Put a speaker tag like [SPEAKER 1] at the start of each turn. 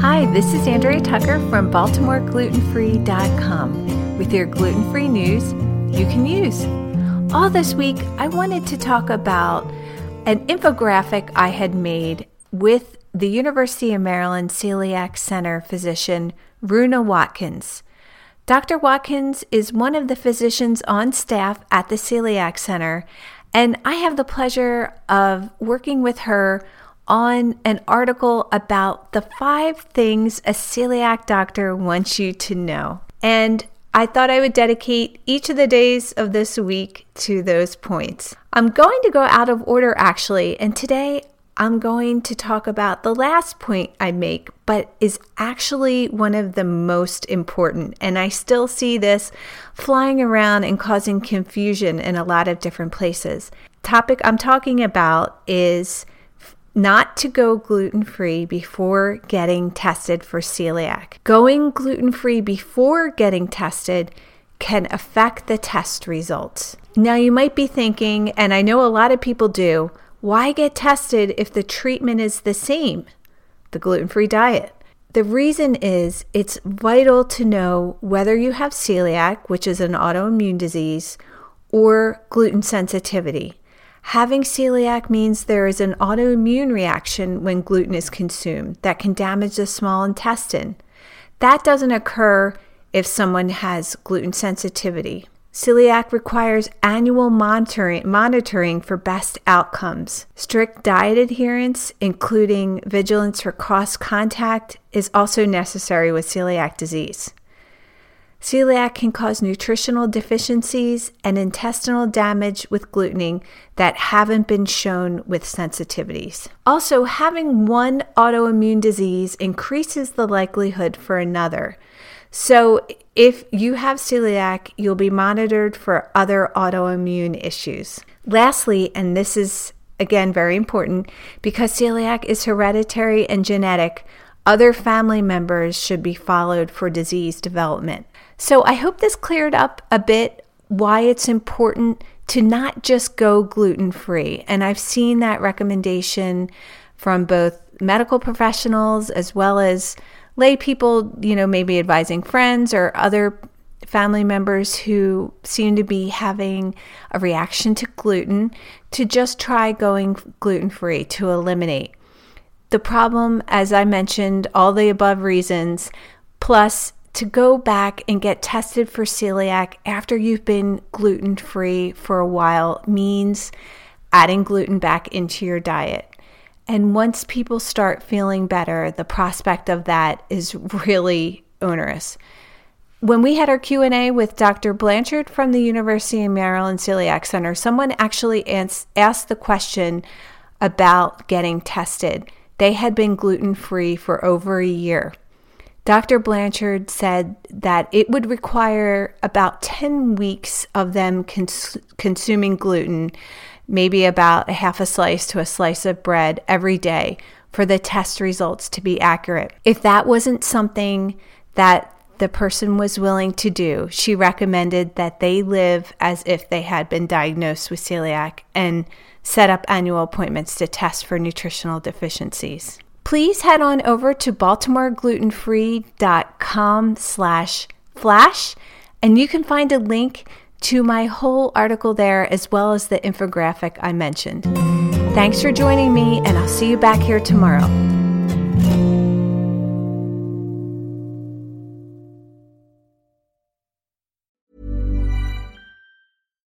[SPEAKER 1] Hi, this is Andrea Tucker from BaltimoreGlutenFree.com with your gluten free news you can use. All this week, I wanted to talk about an infographic I had made with the University of Maryland Celiac Center physician Runa Watkins. Dr. Watkins is one of the physicians on staff at the Celiac Center, and I have the pleasure of working with her on an article about the five things a celiac doctor wants you to know. And I thought I would dedicate each of the days of this week to those points. I'm going to go out of order actually, and today I'm going to talk about the last point I make, but is actually one of the most important. And I still see this flying around and causing confusion in a lot of different places. Topic I'm talking about is not to go gluten free before getting tested for celiac. Going gluten free before getting tested can affect the test results. Now, you might be thinking, and I know a lot of people do, why get tested if the treatment is the same? The gluten free diet. The reason is it's vital to know whether you have celiac, which is an autoimmune disease, or gluten sensitivity. Having celiac means there is an autoimmune reaction when gluten is consumed that can damage the small intestine. That doesn't occur if someone has gluten sensitivity. Celiac requires annual monitoring, monitoring for best outcomes. Strict diet adherence, including vigilance for cross contact, is also necessary with celiac disease. Celiac can cause nutritional deficiencies and intestinal damage with glutening that haven't been shown with sensitivities. Also, having one autoimmune disease increases the likelihood for another. So, if you have celiac, you'll be monitored for other autoimmune issues. Lastly, and this is again very important, because celiac is hereditary and genetic, other family members should be followed for disease development. So I hope this cleared up a bit why it's important to not just go gluten free. And I've seen that recommendation from both medical professionals as well as lay people, you know, maybe advising friends or other family members who seem to be having a reaction to gluten to just try going gluten free to eliminate. The problem, as I mentioned, all the above reasons, plus to go back and get tested for celiac after you've been gluten free for a while means adding gluten back into your diet. And once people start feeling better, the prospect of that is really onerous. When we had our Q&A with Dr. Blanchard from the University of Maryland Celiac Center, someone actually asked the question about getting tested. They had been gluten-free for over a year. Dr. Blanchard said that it would require about 10 weeks of them cons- consuming gluten maybe about a half a slice to a slice of bread every day for the test results to be accurate. If that wasn't something that the person was willing to do, she recommended that they live as if they had been diagnosed with celiac and set up annual appointments to test for nutritional deficiencies. Please head on over to baltimoreglutenfree.com slash flash and you can find a link to my whole article there as well as the infographic I mentioned. Thanks for joining me and I'll see you back here tomorrow.